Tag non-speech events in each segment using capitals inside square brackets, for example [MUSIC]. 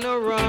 gonna run?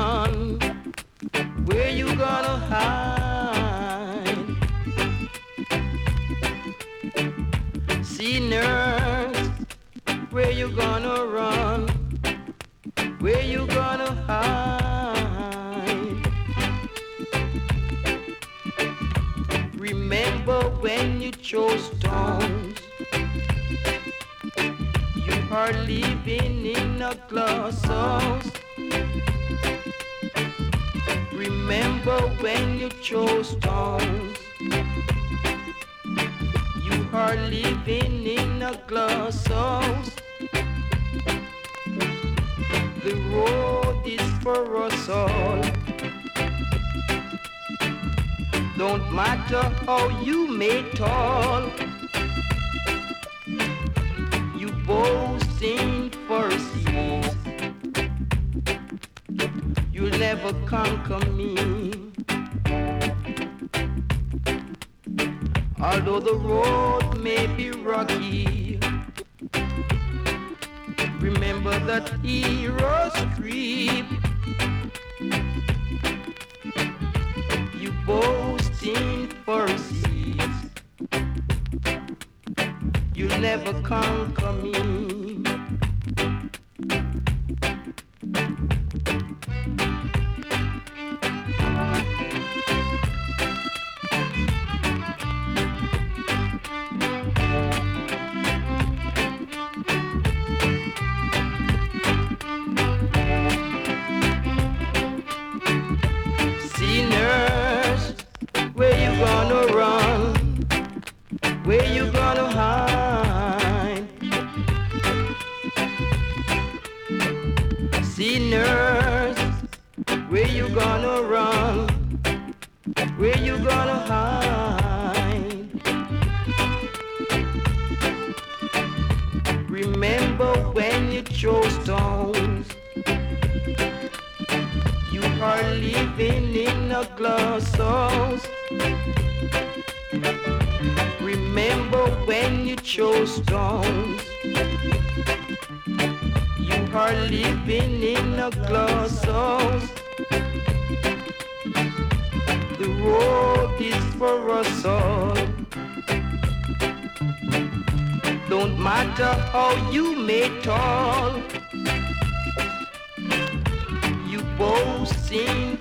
for us all. Don't matter how you may talk, you both sing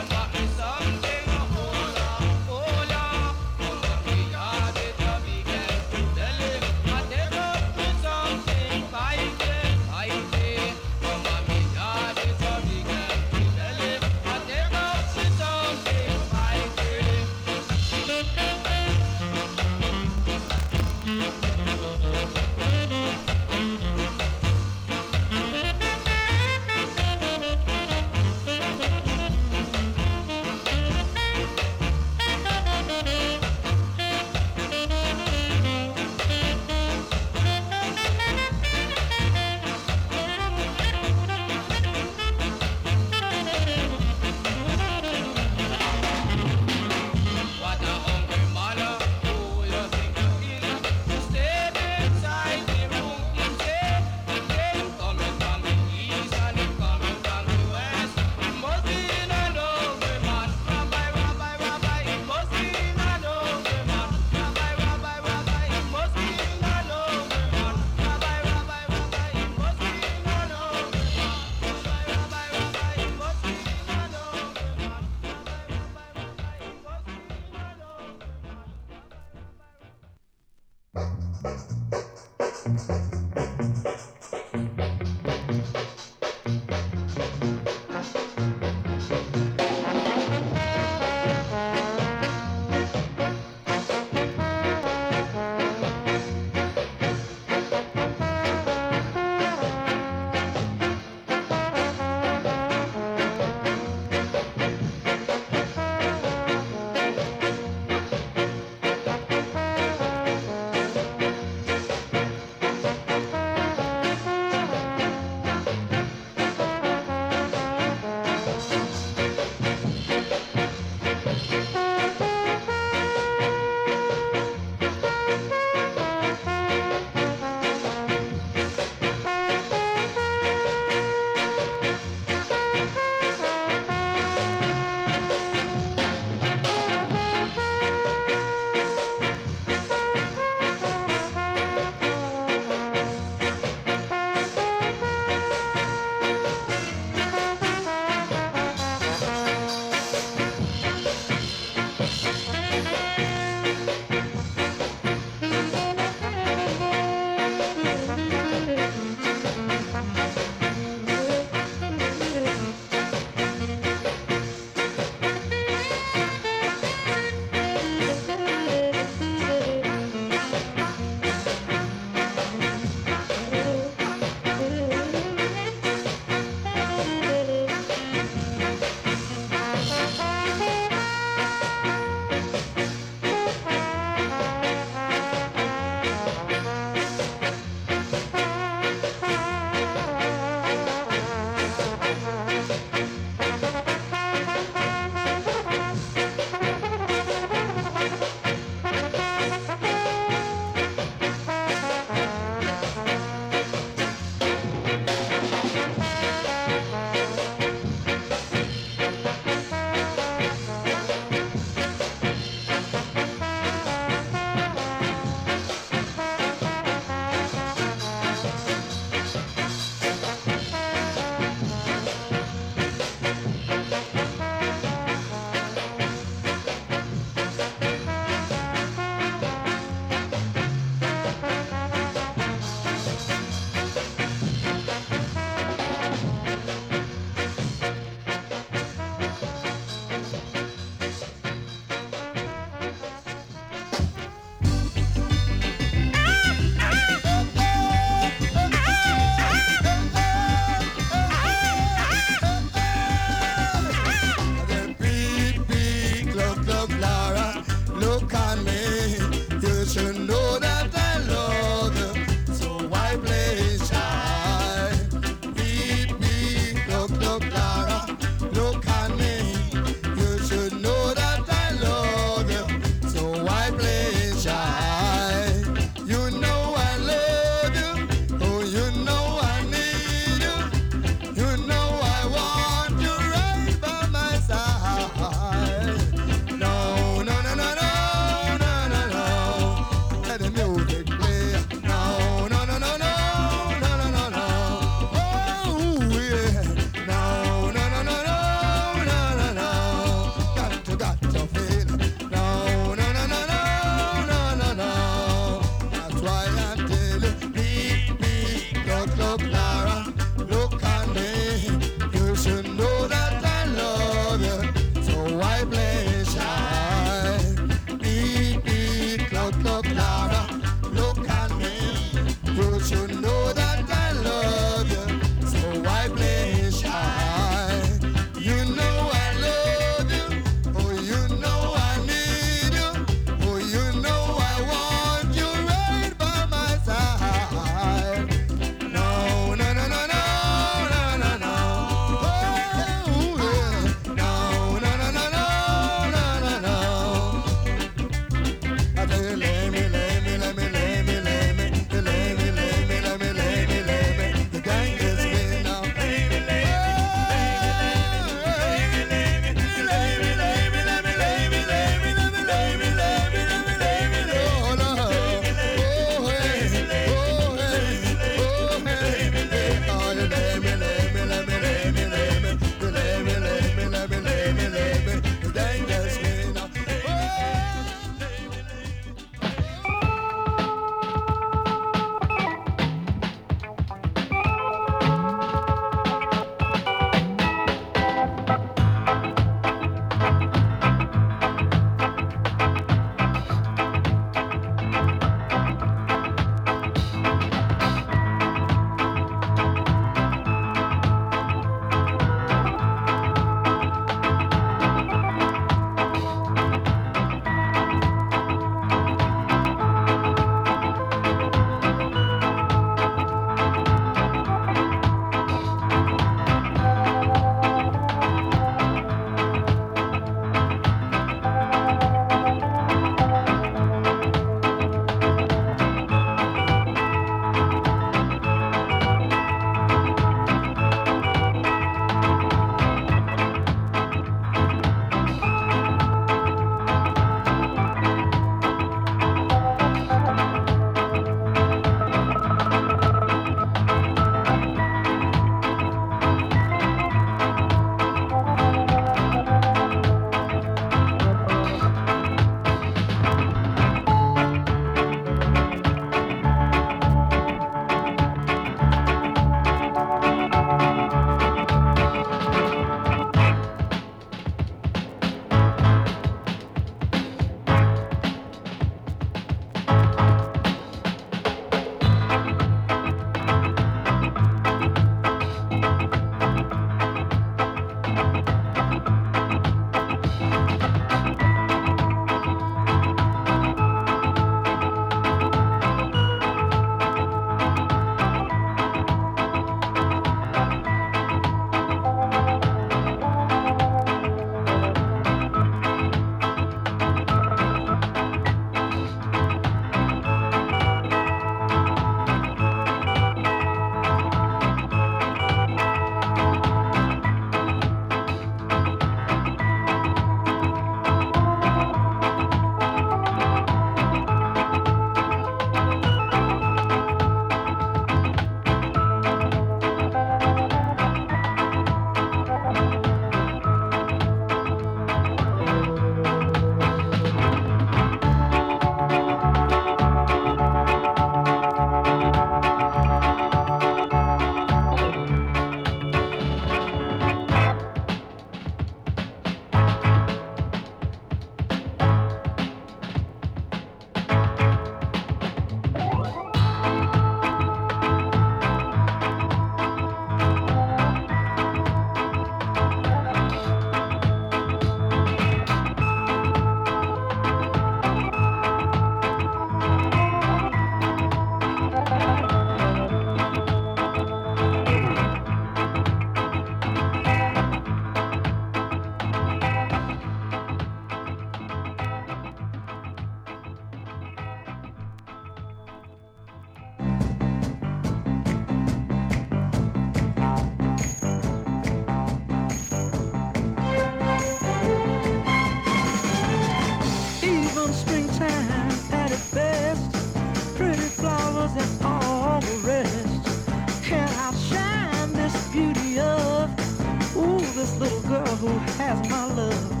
this little girl who has my love.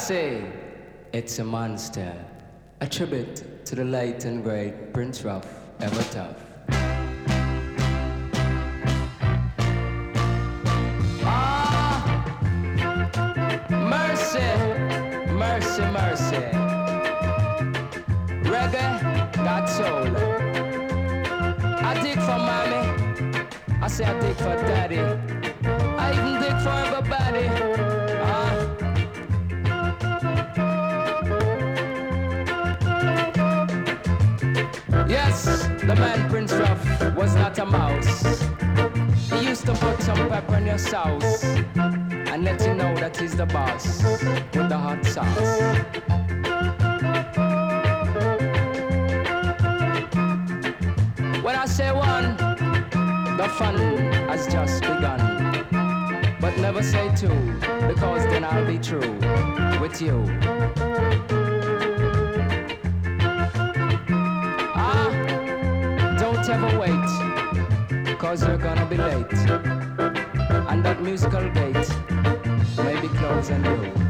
Say it's a monster. A tribute to the late and great Prince Ruff, with the hot sauce. When I say one, the fun has just begun. But never say two, because then I'll be true with you. Ah, don't ever wait, cause you're gonna be late. And that musical gate may be closing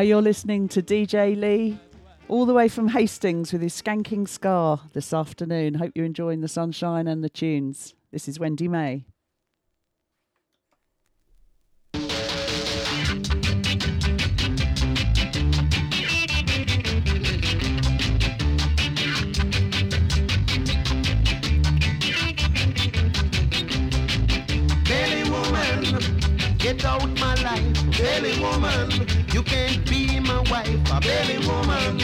Hi, you're listening to DJ Lee, all the way from Hastings with his skanking ska this afternoon. Hope you're enjoying the sunshine and the tunes. This is Wendy May. Belly woman, get out my life. Belly woman, you can't. A belly woman,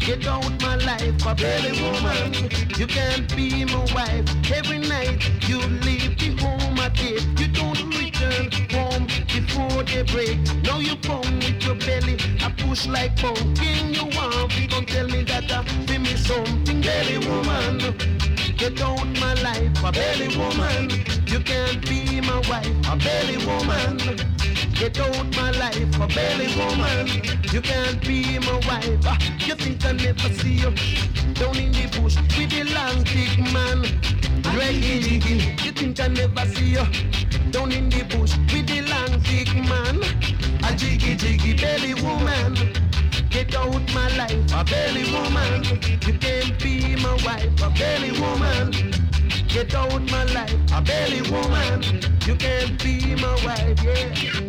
get out my life. A belly woman, you can't be my wife. Every night you leave the home at eight. You don't return home before they break. Now you come with your belly, I push like pumpkin. You want to come tell me that I feel me something. Belly woman, get out my life. A belly woman, you can't be my wife. A belly woman, get out my life. A belly woman, you can't be my wife. Ah, You think I never see you down in the bush with the long thick man. Reggae jiggy, you think I never see you down in the bush with the long thick man. A jiggy jiggy belly woman. Get out my life, a belly woman. You can't be my wife, a belly woman. Get out my life, a belly woman. You can't be my wife, yeah.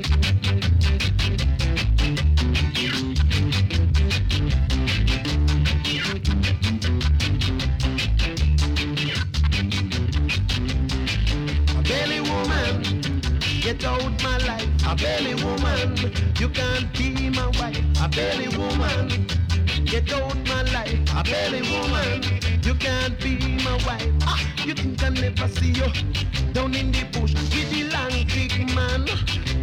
Get out my life. A belly woman, you can't be my wife. A belly woman, get out my life. A belly woman, you can't be my wife. Ah, you think I never see you down in the bush with the long big man?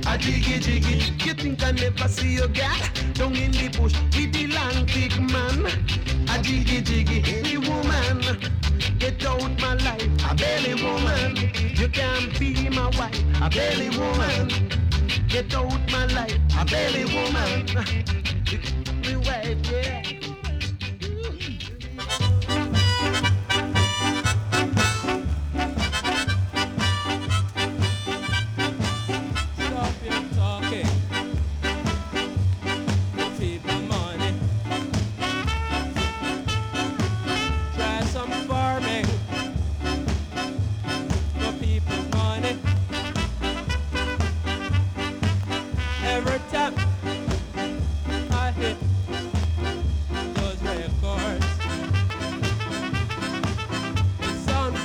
A jiggy jiggy, you think I never see you girl down in the bush with the long big man? A jiggy jiggy, the woman. Get out my life, a belly woman. You can't be my wife, a belly woman. Get out my life, a belly woman. [LAUGHS] You can't be wife, yeah.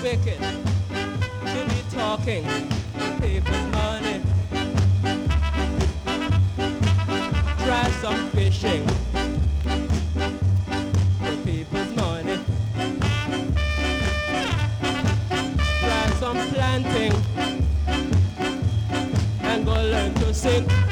Wicked to be talking to people money. Try some fishing for people's money. Try some planting and go learn to sing.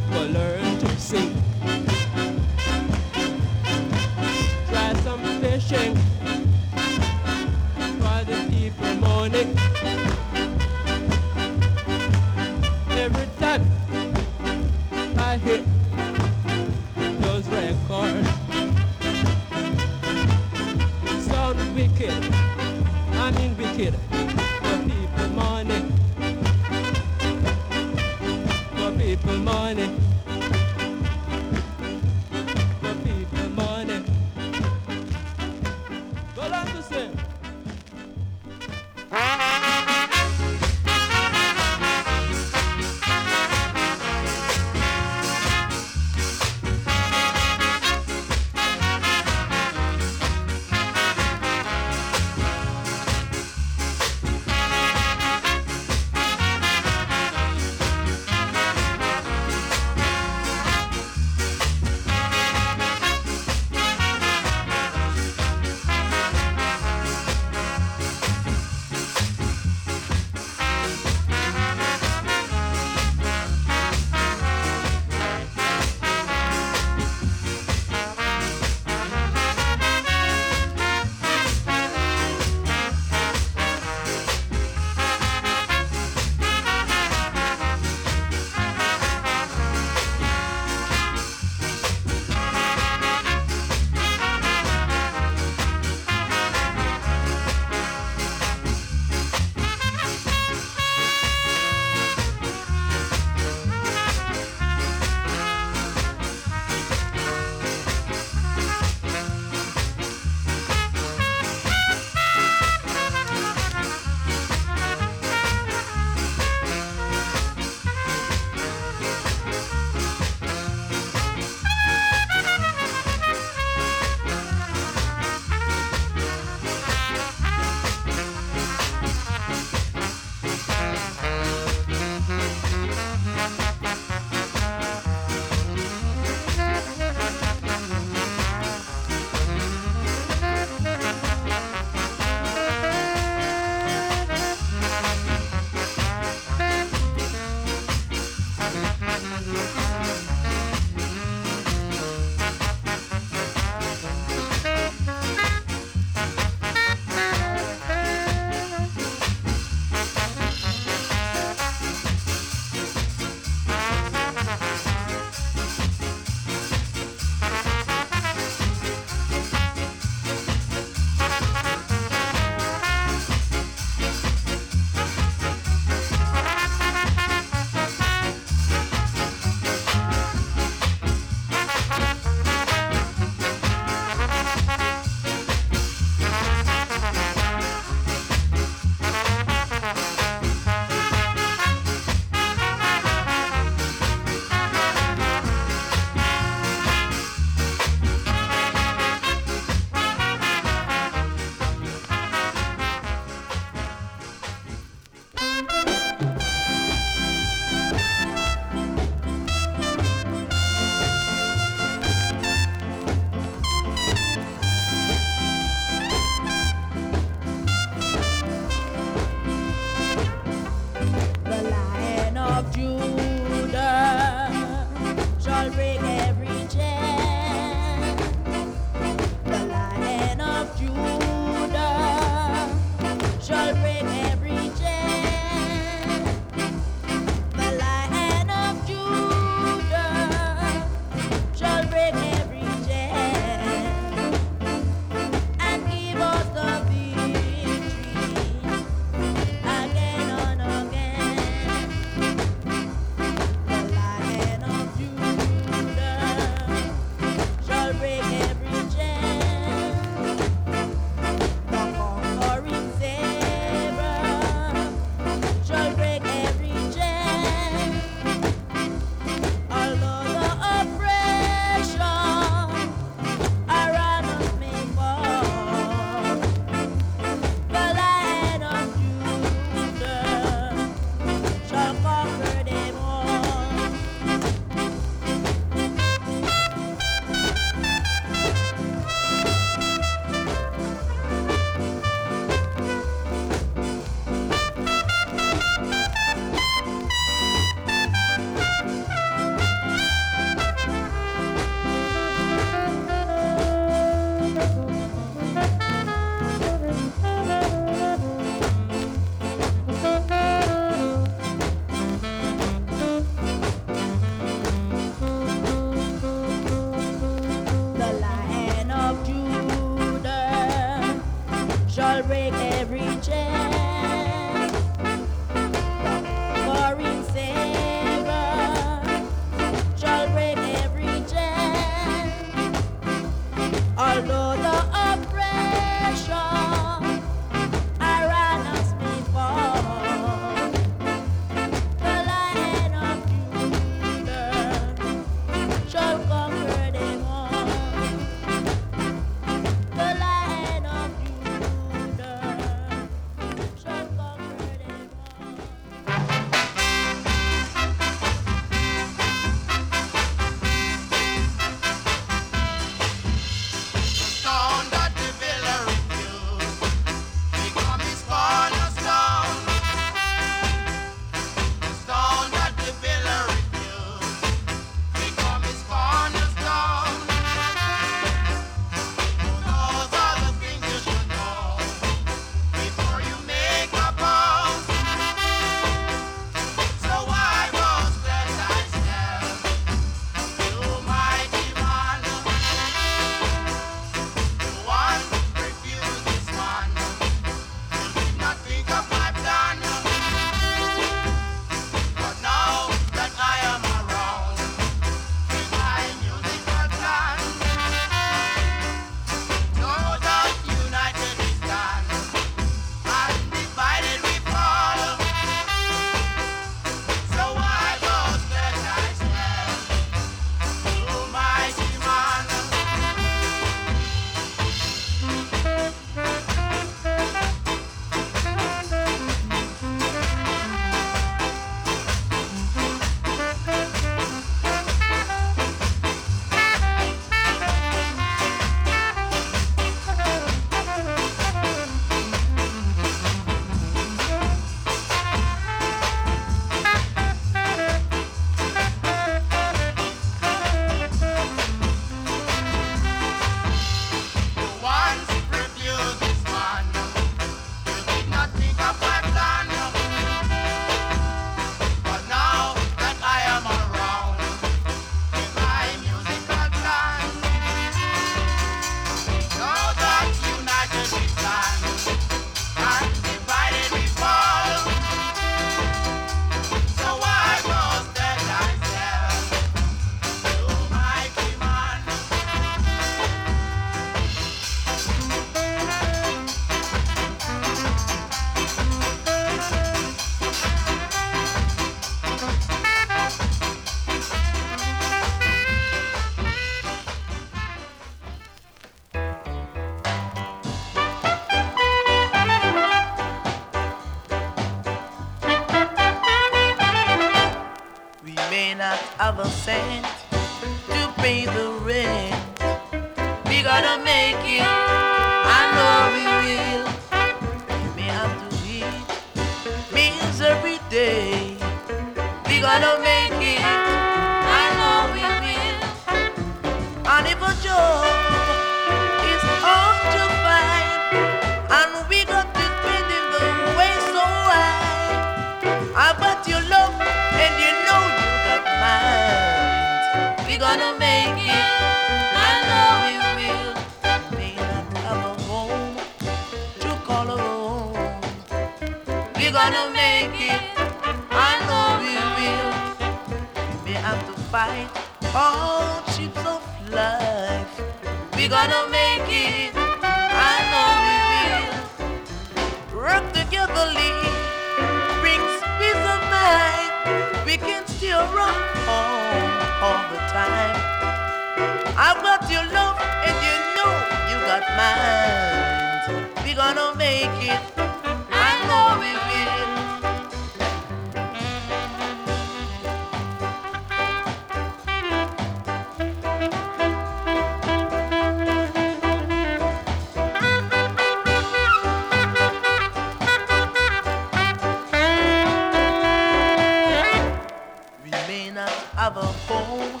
cannot have a home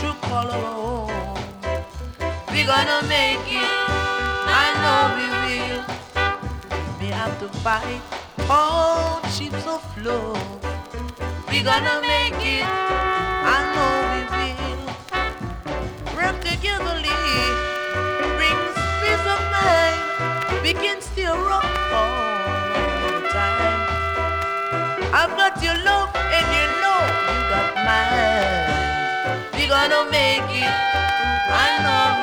to call our own. We're gonna make it, I know we will. We have to fight all ships afloat. We're gonna make it, I know we will. Work togetherly brings peace of mind. We can still rock all the time. I've got your love. we gonna make it. I know.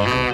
Bye.